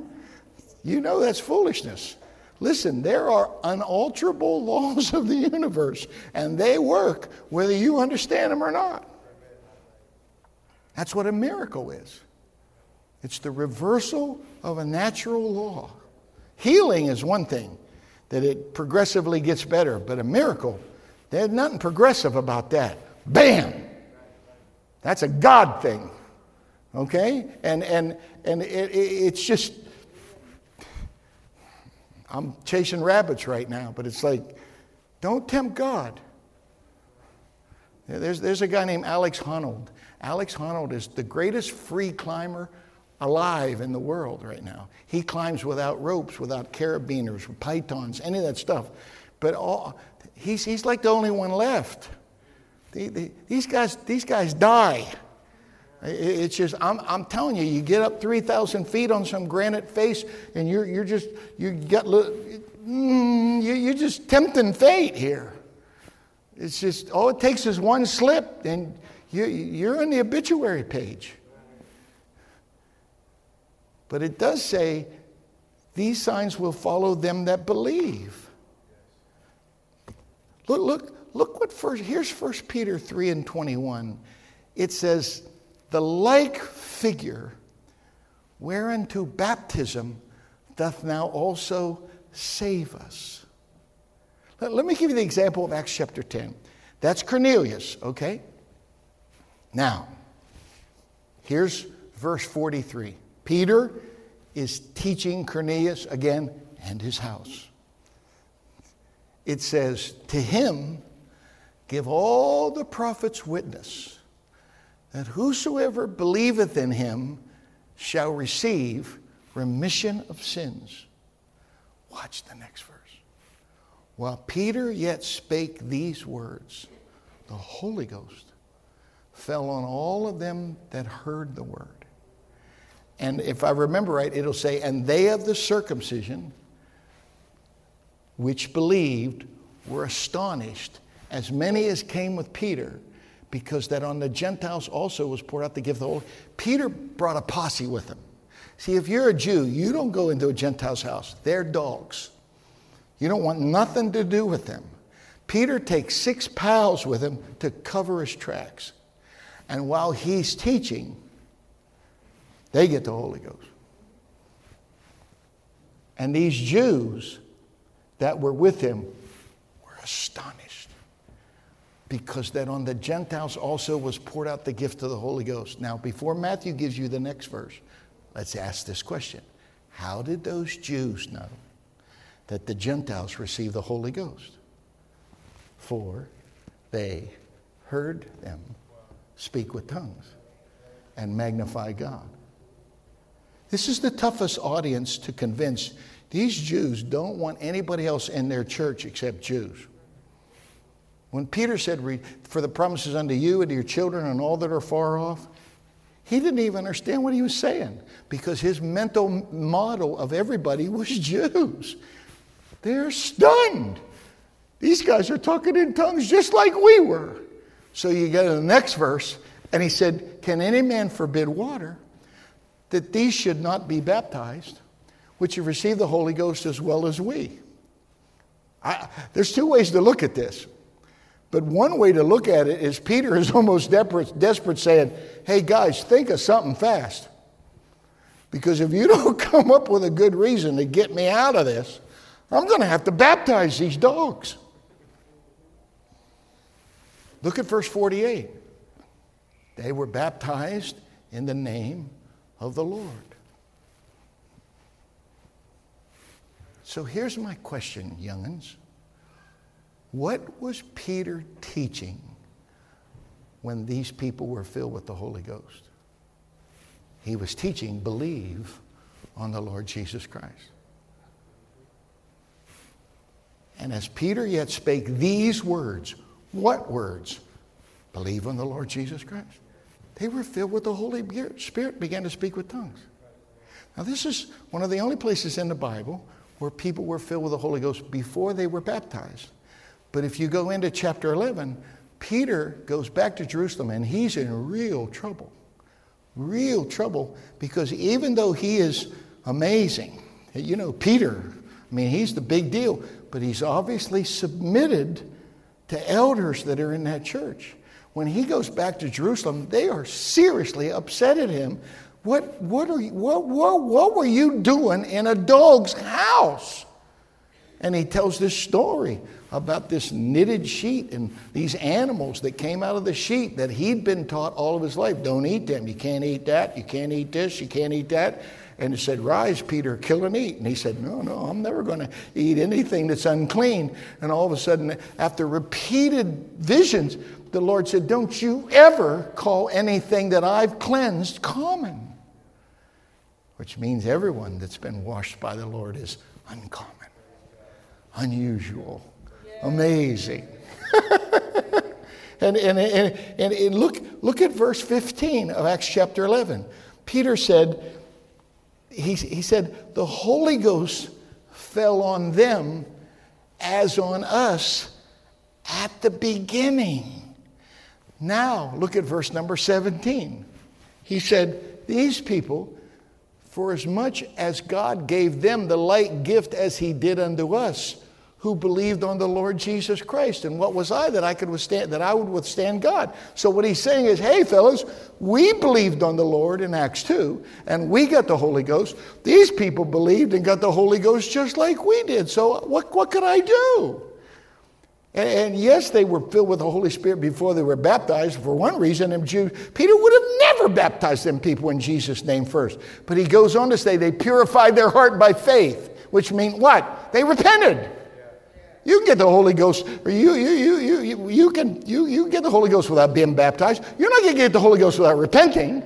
Speaker 1: You know that's foolishness. Listen, there are unalterable laws of the universe, and they work whether you understand them or not. That's what a miracle is it's the reversal of a natural law. Healing is one thing, that it progressively gets better, but a miracle, there's nothing progressive about that. Bam! That's a God thing. Okay? And, and, and it, it, it's just, I'm chasing rabbits right now, but it's like, don't tempt God. There's, there's a guy named Alex Honnold. Alex Honnold is the greatest free climber alive in the world right now. He climbs without ropes, without carabiners, with pitons, any of that stuff. But all, he's, he's like the only one left. The, the, these, guys, these guys die. It's just, I'm, I'm telling you, you get up 3,000 feet on some granite face and you're, you're just, you got, mm, you're just tempting fate here. It's just, all it takes is one slip and you, you're on the obituary page. But it does say, these signs will follow them that believe. Look, look, look what first, here's 1 Peter 3 and 21. It says, the like figure whereunto baptism doth now also save us. Let, me give you the example of Acts chapter 10. That's Cornelius, okay? Now, here's verse 43. Peter is teaching Cornelius again and his house. It says, To him give all the prophets witness that whosoever believeth in him shall receive remission of sins. Watch the next verse. While Peter yet spake these words, the Holy Ghost fell on all of them that heard the word. And if I remember right, it'll say, And they of the circumcision which believed were astonished, as many as came with Peter, because that on the Gentiles also was poured out the gift of the Holy. Peter brought a posse with him. See, if you're a Jew, you don't go into a Gentile's house, they're dogs. You don't want nothing to do with them. Peter takes six pals with him to cover his tracks. And while he's teaching, they get the Holy Ghost. And these Jews that were with him were astonished because that on the Gentiles also was poured out the gift of the Holy Ghost. Now, before Matthew gives you the next verse, let's ask this question How did those Jews know that the Gentiles received the Holy Ghost? For they heard them speak with tongues and magnify God. This is the toughest audience to convince. These Jews don't want anybody else in their church except Jews. When Peter said, For the promises unto you and to your children and all that are far off, he didn't even understand what he was saying because his mental model of everybody was Jews. They're stunned. These guys are talking in tongues just like we were. So you go to the next verse, and he said, Can any man forbid water that these should not be baptized, which have received the Holy Ghost as well as we? I, there's two ways to look at this. But one way to look at it is Peter is almost desperate, desperate saying, Hey guys, think of something fast. Because if you don't come up with a good reason to get me out of this, I'm going to have to baptize these dogs. Look at verse 48. They were baptized in the name of the Lord. So here's my question, young'uns. What was Peter teaching when these people were filled with the Holy Ghost? He was teaching, believe on the Lord Jesus Christ. And as Peter yet spake these words, what words? Believe on the Lord Jesus Christ. They were filled with the Holy Spirit, began to speak with tongues. Now, this is one of the only places in the Bible where people were filled with the Holy Ghost before they were baptized. But if you go into chapter 11, Peter goes back to Jerusalem and he's in real trouble. Real trouble because even though he is amazing, you know, Peter, I mean, he's the big deal, but he's obviously submitted to elders that are in that church. When he goes back to Jerusalem, they are seriously upset at him. What, what, are you, what, what, what were you doing in a dog's house? And he tells this story. About this knitted sheet and these animals that came out of the sheet that he'd been taught all of his life. Don't eat them. You can't eat that. You can't eat this. You can't eat that. And he said, Rise, Peter, kill and eat. And he said, No, no, I'm never going to eat anything that's unclean. And all of a sudden, after repeated visions, the Lord said, Don't you ever call anything that I've cleansed common. Which means everyone that's been washed by the Lord is uncommon, unusual, amazing. and, and, and, and, look, look at verse 15 of Acts chapter 11. Peter said, he, he said, the Holy Ghost fell on them as on us at the beginning. Now, look at verse number 17. He said, These people, for as much as God gave them the like gift as He did unto us, who believed on the Lord Jesus Christ. And what was I that I could withstand that I would withstand God? So what he's saying is, hey fellows, we believed on the Lord in Acts 2 and we got the Holy Ghost. These people believed and got the Holy Ghost just like we did. So what, what could I do? And, and yes, they were filled with the Holy Spirit before they were baptized for one reason. And Jew, Peter would have never baptized them people in Jesus' name first. But he goes on to say they purified their heart by faith, which means what? They repented. You can get the Holy Ghost, or you, you, you, you, you, you, can, you, you get the Holy Ghost without being baptized. You're not going to get the Holy Ghost without repenting.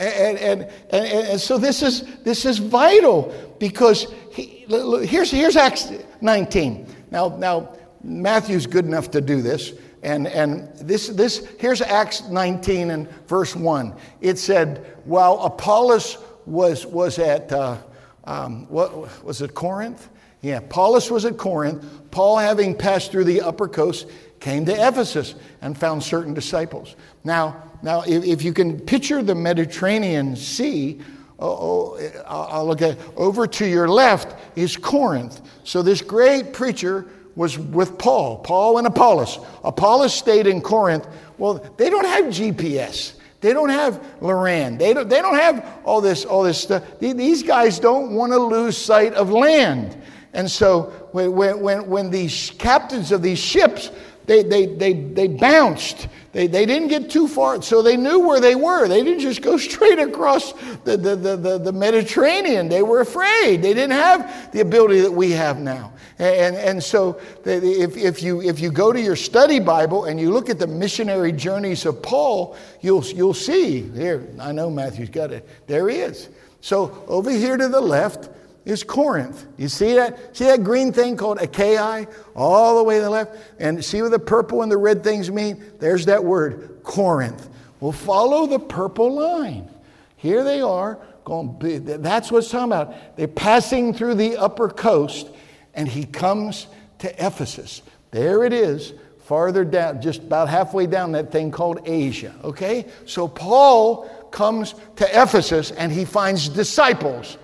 Speaker 1: And, and, and, and, so this is, this is vital because he, here's, here's Acts 19. Now, now, Matthew's good enough to do this. And, and this, this, here's Acts 19 and verse 1. It said, while Apollos was, was at, uh, um, what, was it Corinth? Yeah, Apollos was at Corinth. Paul, having passed through the upper coast, came to Ephesus and found certain disciples. Now, now if, if you can picture the Mediterranean Sea, uh, oh, oh, I'll look at over to your left is Corinth. So this great preacher was with Paul, Paul and Apollos. Apollos stayed in Corinth. Well, they don't have GPS. They don't have Loran. They don't, they don't have all this, all this stuff. These guys don't want to lose sight of land. And so when, when, when these captains of these ships, they, they, they, they bounced. They, they didn't get too far, so they knew where they were. They didn't just go straight across the, the, the, the, the Mediterranean. They were afraid. They didn't have the ability that we have now. And, and so if, if, you, if you go to your study Bible and you look at the missionary journeys of Paul, you'll, you'll see. Here, I know Matthew's got it. There he is. So over here to the left, is Corinth. You see that? See that green thing called Achaia all the way to the left? And see what the purple and the red things mean? There's that word, Corinth. Well, follow the purple line. Here they are. Going, that's what's talking about. They're passing through the upper coast, and he comes to Ephesus. There it is, farther down, just about halfway down that thing called Asia. Okay? So Paul comes to Ephesus and he finds disciples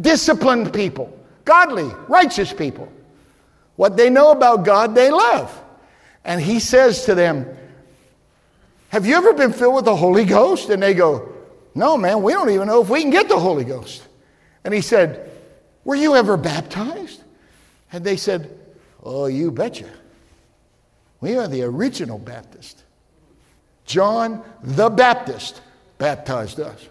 Speaker 1: disciplined people, godly, righteous people. What they know about God, they love. And he says to them, Have you ever been filled with the Holy Ghost? And they go, No, man, we don't even know if we can get the Holy Ghost. And he said, Were you ever baptized? And they said, Oh, you betcha. We are the original Baptist. John the Baptist baptized us.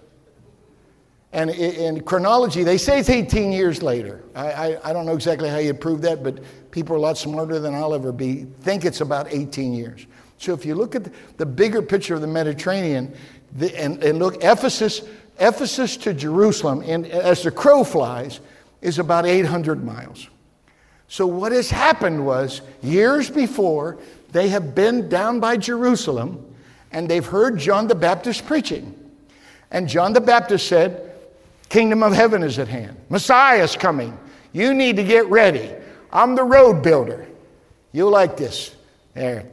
Speaker 1: And in chronology, they say it's 18 years later. I, I, I, don't know exactly how you prove that, but people are a lot smarter than I'll ever be. Think it's about 18 years. So if you look at the bigger picture of the Mediterranean, the, and, and, look, Ephesus, Ephesus to Jerusalem, and as the crow flies, is about 800 miles. So what has happened was, years before, they have been down by Jerusalem, and they've heard John the Baptist preaching. And John the Baptist said, Kingdom of heaven is at hand. Messiah is coming. You need to get ready. I'm the road builder. You'll like this. There.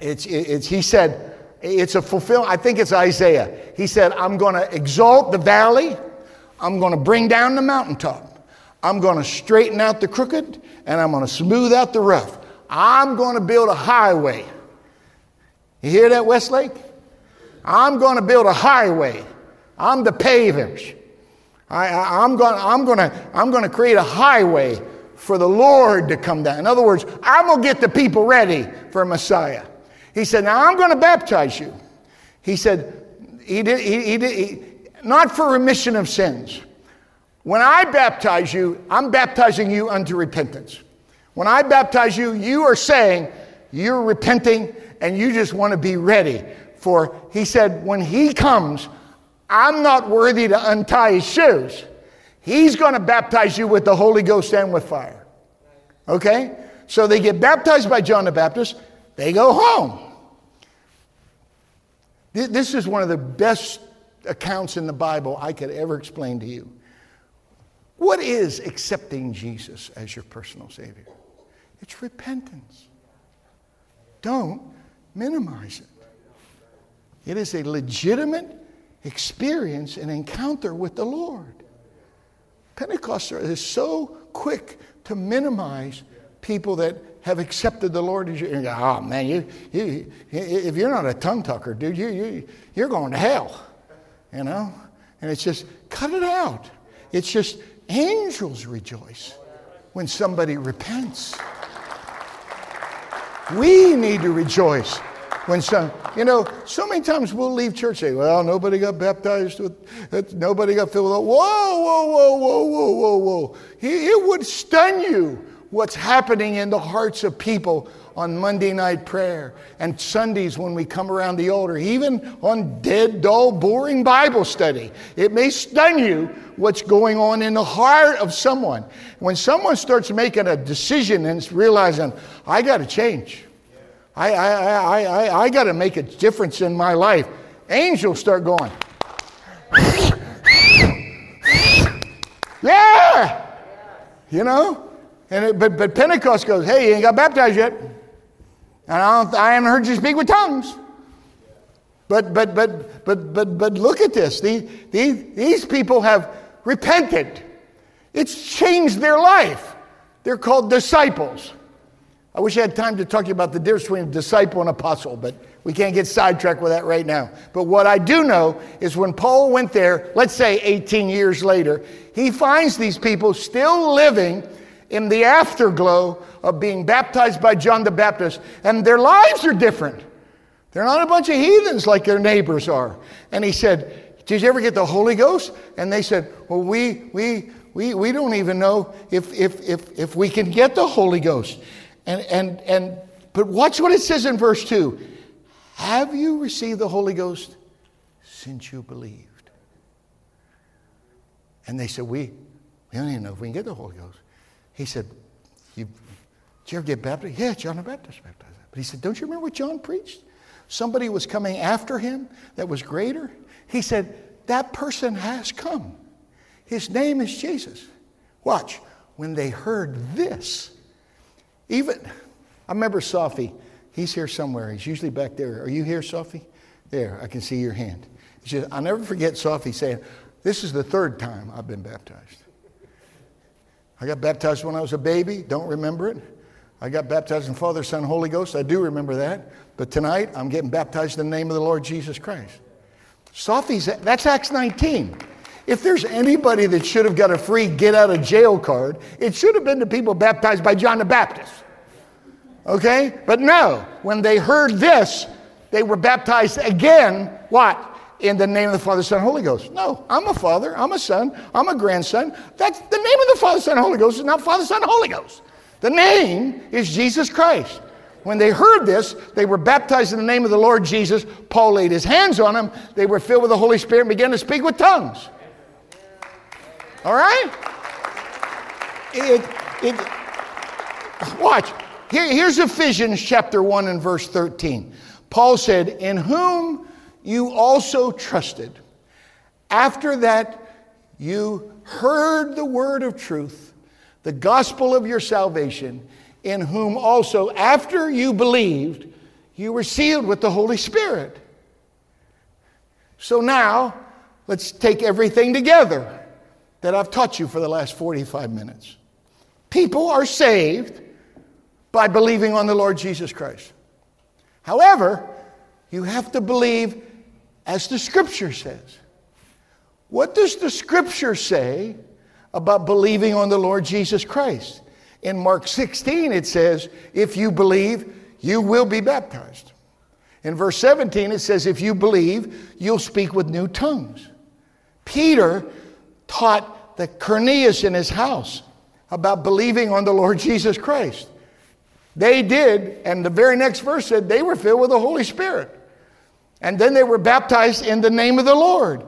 Speaker 1: It's, it's, he said, it's a fulfillment. I think it's Isaiah. He said, I'm going to exalt the valley. I'm going to bring down the mountaintop. I'm going to straighten out the crooked and I'm going to smooth out the rough. I'm going to build a highway. You hear that, Westlake? I'm going to build a highway. I'm the pavers. I, going, I'm going I'm going to create a highway for the Lord to come down. In other words, I'm going to get the people ready for Messiah. He said, Now I'm going to baptize you. He said, he did, he, he did, he, not for remission of sins. When I baptize you, I'm baptizing you unto repentance. When I baptize you, you are saying you're repenting and you just want to be ready. For he said, when he comes, I'm not worthy to untie his shoes. He's going to baptize you with the Holy Ghost and with fire. Okay? So they get baptized by John the Baptist, they go home. This is one of the best accounts in the Bible I could ever explain to you. What is accepting Jesus as your personal Savior? It's repentance. Don't minimize it. It is a legitimate experience an encounter with the Lord. Pentecostals is so quick to minimize people that have accepted the Lord as your. Oh ah, man, you, you, if you're not a tongue tucker, dude, you, you, you're going to hell. You know? And it's just, cut it out. It's just, angels rejoice when somebody repents. We need to rejoice when some, you know, so many times we'll leave church say, well, nobody got baptized with, uh, nobody got filled with, whoa, whoa, whoa, whoa, whoa, whoa, whoa. It would stun you what's happening in the hearts of people on Monday night prayer and Sundays when we come around the altar, even on dead, dull, boring Bible study. It may stun you what's going on in the heart of someone. When someone starts making a decision and realizing, I got to change, I, I, I, I, I got to make a difference in my life, angels start going, yeah, you know? And it, but, but Pentecost goes, hey, you ain't got baptized yet. And I, don't, I haven't heard you speak with tongues. But, but, but, but, but, but look at this. These, these, these people have repented. It's changed their life. They're called disciples. I wish I had time to talk to you about the difference between a disciple and apostle, but we can't get sidetracked with that right now. But what I do know is when Paul went there, let's say 18 years later, he finds these people still living in the afterglow of being baptized by John the Baptist, and their lives are different. They're not a bunch of heathens like their neighbors are. And he said, Did you ever get the Holy Ghost? And they said, Well, we, we, we, we don't even know if, if, if, if we can get the Holy Ghost. And, and, and, but watch what it says in verse 2 Have you received the Holy Ghost since you believed? And they said, We, we don't even know if we can get the Holy Ghost. He said, you, Did you ever get baptized? Yeah, John the Baptist baptized. But he said, Don't you remember what John preached? Somebody was coming after him that was greater. He said, That person has come. His name is Jesus. Watch. When they heard this, even, I remember Sophie. He's here somewhere. He's usually back there. Are you here, Sophie? There, I can see your hand. I'll never forget Sophie saying, This is the third time I've been baptized. I got baptized when I was a baby, don't remember it. I got baptized in Father, Son, Holy Ghost, I do remember that. But tonight, I'm getting baptized in the name of the Lord Jesus Christ. Sophie's, that's Acts 19. If there's anybody that should have got a free get out of jail card, it should have been the people baptized by John the Baptist. Okay? But no, when they heard this, they were baptized again. What? in the name of the Father, Son, Holy Ghost. No, I'm a father, I'm a son, I'm a grandson. That's the name of the Father, Son, Holy Ghost is not Father, Son, Holy Ghost. The name is Jesus Christ. When they heard this, they were baptized in the name of the Lord Jesus. Paul laid his hands on them. They were filled with the Holy Spirit and began to speak with tongues. All right? It, it, watch. Here, here's Ephesians chapter 1 and verse 13. Paul said, In whom you also trusted. After that, you heard the word of truth, the gospel of your salvation, in whom also, after you believed, you were sealed with the Holy Spirit. So now, let's take everything together that I've taught you for the last 45 minutes. People are saved by believing on the Lord Jesus Christ. However, you have to believe as the scripture says. What does the scripture say about believing on the Lord Jesus Christ? In Mark 16, it says, If you believe, you will be baptized. In verse 17, it says, If you believe, you'll speak with new tongues. Peter taught the Cornelius in his house about believing on the Lord Jesus Christ. They did, and the very next verse said they were filled with the Holy Spirit. And then they were baptized in the name of the Lord.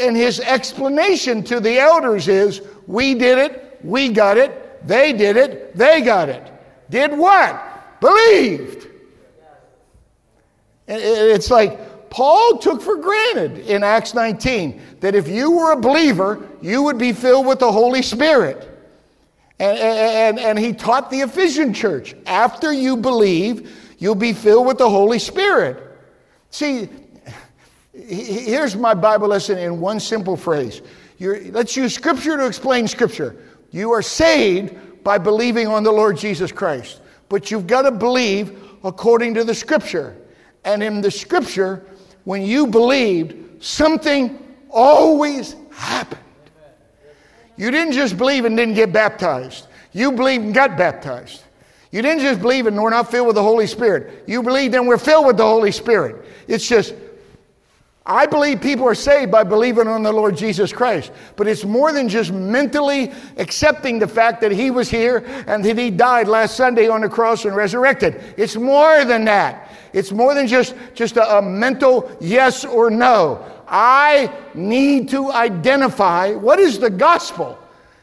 Speaker 1: And his explanation to the elders is we did it, we got it, they did it, they got it. Did what? Believed. It's like Paul took for granted in Acts 19 that if you were a believer, you would be filled with the Holy Spirit. And, and, and he taught the Ephesian church after you believe, you'll be filled with the Holy Spirit. See, here's my Bible lesson in one simple phrase. You're, let's use Scripture to explain Scripture. You are saved by believing on the Lord Jesus Christ, but you've got to believe according to the Scripture. And in the Scripture, when you believed, something always happened. You didn't just believe and didn't get baptized. You believed and got baptized. You didn't just believe and we're not filled with the Holy Spirit. You believed and we're filled with the Holy Spirit. It's just, I believe people are saved by believing on the Lord Jesus Christ. But it's more than just mentally accepting the fact that He was here and that He died last Sunday on the cross and resurrected. It's more than that. It's more than just, just a, a mental yes or no. I need to identify what is the gospel.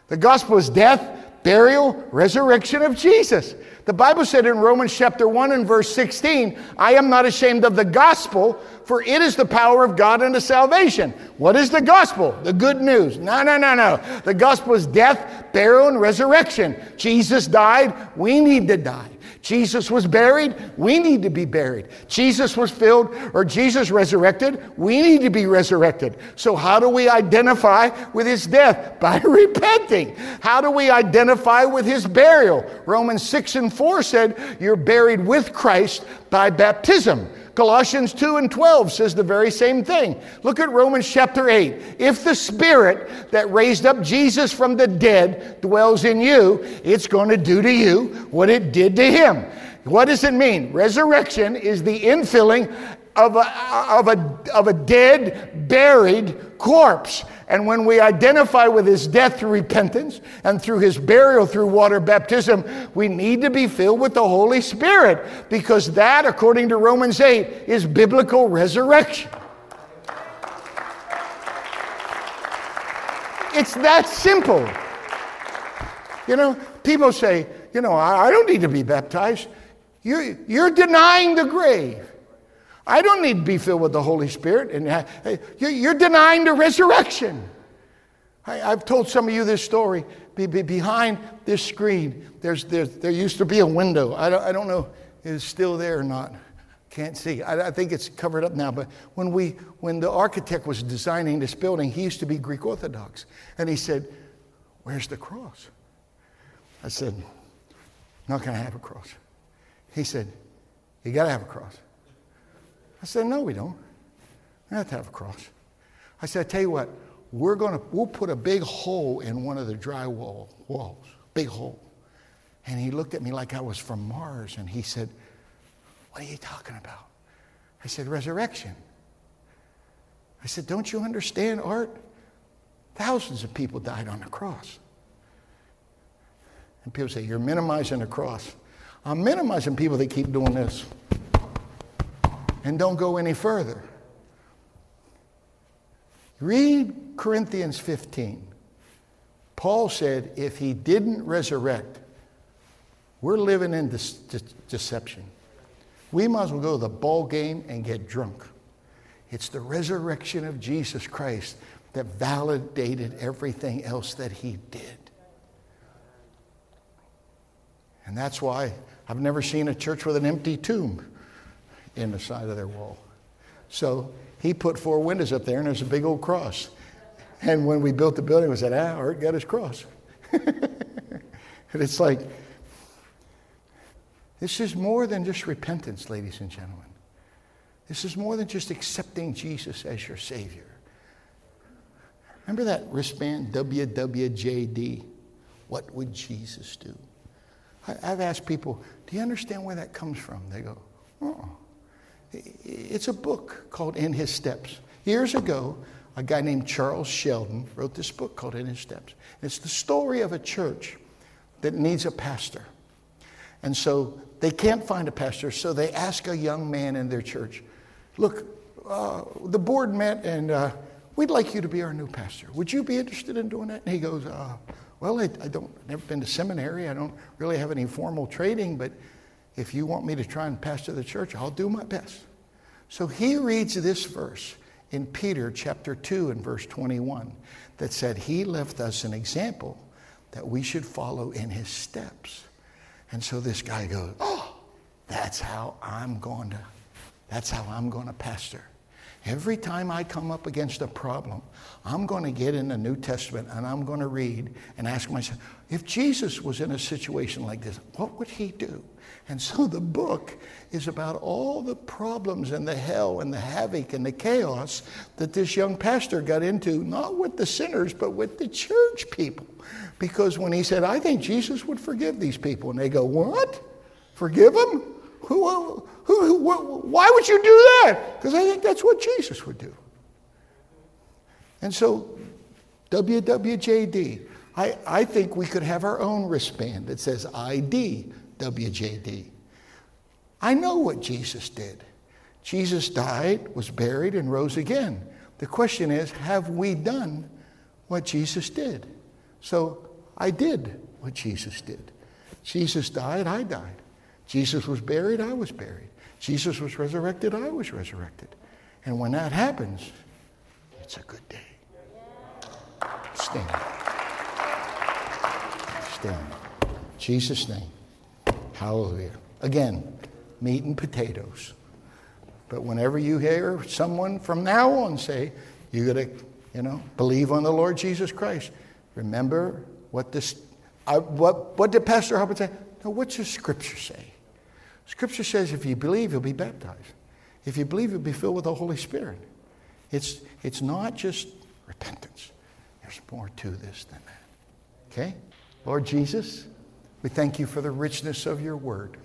Speaker 1: The gospel is death, burial, resurrection of Jesus. The Bible said in Romans chapter 1 and verse 16, I am not ashamed of the gospel, for it is the power of God unto salvation. What is the gospel? The good news. No, no, no, no. The gospel is death, burial, and resurrection. Jesus died. We need to die. Jesus was buried, we need to be buried. Jesus was filled, or Jesus resurrected, we need to be resurrected. So, how do we identify with his death? By repenting. How do we identify with his burial? Romans 6 and 4 said, You're buried with Christ by baptism. Colossians 2 and 12 says the very same thing. Look at Romans chapter 8. If the Spirit that raised up Jesus from the dead dwells in you, it's going to do to you what it did to him. What does it mean? Resurrection is the infilling of a, of a, of a dead, buried corpse. And when we identify with his death through repentance and through his burial through water baptism, we need to be filled with the Holy Spirit because that, according to Romans 8, is biblical resurrection. It's that simple. You know, people say, you know, I, don't need to be baptized. You're, you're denying the grave. I don't need to be filled with the Holy Spirit. And you're denying the resurrection. I, have told some of you this story. Be, be behind this screen, there's, there's, there used to be a window. I don't, I don't know if it's still there or not. Can't see. I, I think it's covered up now. But when, we, when the architect was designing this building, he used to be Greek Orthodox. And he said, Where's the cross? I said, Not going to have a cross. He said, You got to have a cross. I said, No, we don't. We have to have a cross. I said, I tell you what, we're to, we'll put a big hole in one of the drywall walls, big hole. And he looked at me like I was from Mars and he said, What are you talking about? I said, Resurrection. I said, Don't you understand, Art? Thousands of people died on the cross. And people say, You're minimizing the cross. I'm minimizing people that keep doing this and don't go any further. Read Corinthians 15. Paul said, if he didn't resurrect, we're living in this de- deception. We might as well go to the ball game and get drunk. It's the resurrection of Jesus Christ that validated everything else that he did. And that's why I've never seen a church with an empty tomb in the side of their wall. So he put four windows up there, and there's a big old cross. And when we built the building, we said, ah, Art got his cross. and it's like, this is more than just repentance, ladies and gentlemen. This is more than just accepting Jesus as your Savior. Remember that wristband, WWJD? What would Jesus do? I've asked people, do you understand where that comes from? They go, oh. It's a book called In His Steps. Years ago, a guy named Charles Sheldon wrote this book called In His Steps. It's the story of a church that needs a pastor. And so they can't find a pastor, so they ask a young man in their church, Look, uh, the board met and uh, we'd like you to be our new pastor. Would you be interested in doing that? And he goes, uh, Well, I, I don't, I've never been to seminary. I don't really have any formal training, but if you want me to try and pastor the church, I'll do my best. So he reads this verse in Peter chapter 2 and verse 21 that said, He left us an example that we should follow in his steps. And so this guy goes, Oh, that's how I'm going to, that's how I'm going to pastor. Every time I come up against a problem, I'm going to get in the New Testament and I'm going to read and ask myself, if Jesus was in a situation like this, what would he do? And so the book is about all the problems and the hell and the havoc and the chaos that this young pastor got into, not with the sinners, but with the church people. Because when he said, I think Jesus would forgive these people, and they go, What? Forgive them? Who, who, who, why would you do that? Because I think that's what Jesus would do. And so, WWJD, I, I think we could have our own wristband that says ID WJD. I know what Jesus did. Jesus died, was buried, and rose again. The question is, have we done what Jesus did? So I did what Jesus did. Jesus died, I died. Jesus was buried, I was buried. Jesus was resurrected, I was resurrected. And when that happens, it's a good day. Stand. Stand. Jesus' name. Hallelujah. Again, meat and potatoes. But whenever you hear someone from now on say, you got to, you know, believe on the Lord Jesus Christ, remember what this, I, uh, what, what did Pastor Hubbard say? No, what's the scripture say? Scripture says if you believe, you'll be baptized. If you believe, you'll be filled with the Holy Spirit. It's, it's not just repentance. There's more to this than that. Okay? Lord Jesus, we thank you for the richness of your word.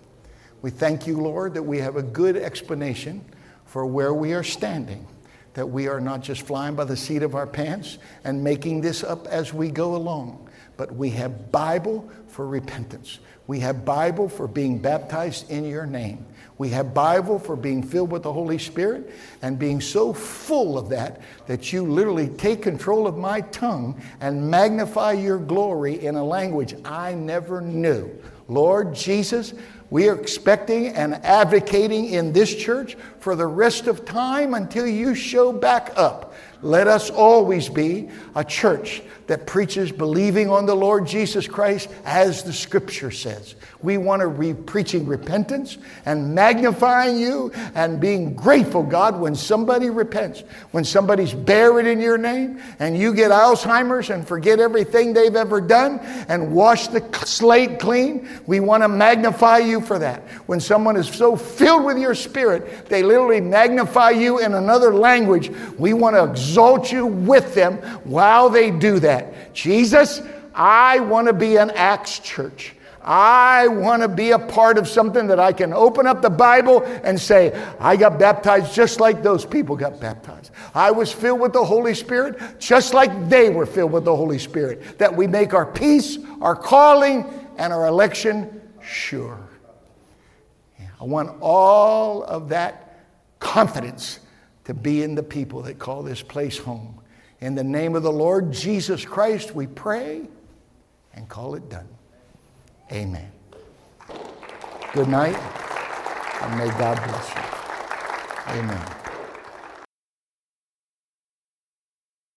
Speaker 1: We thank you, Lord, that we have a good explanation for where we are standing, that we are not just flying by the seat of our pants and making this up as we go along, but we have Bible for repentance. We have Bible for being baptized in your name. We have Bible for being filled with the Holy Spirit and being so full of that that you literally take control of my tongue and magnify your glory in a language I never knew. Lord Jesus, we are expecting and advocating in this church for the rest of time until you show back up. Let us always be a church that preaches believing on the Lord Jesus Christ as the scripture says. We want to be preaching repentance and magnifying you and being grateful, God, when somebody repents, when somebody's buried in your name and you get Alzheimer's and forget everything they've ever done and wash the slate clean. We want to magnify you for that. When someone is so filled with your spirit, they literally magnify you in another language. We want to exalt you with them while they do that. Jesus, I want to be an Acts church. I want to be a part of something that I can open up the Bible and say, I got baptized just like those people got baptized. I was filled with the Holy Spirit just like they were filled with the Holy Spirit. That we make our peace, our calling, and our election sure. I want all of that confidence to be in the people that call this place home. In the name of the Lord Jesus Christ, we pray and call it done. Amen. Good night, and may God bless you. Amen.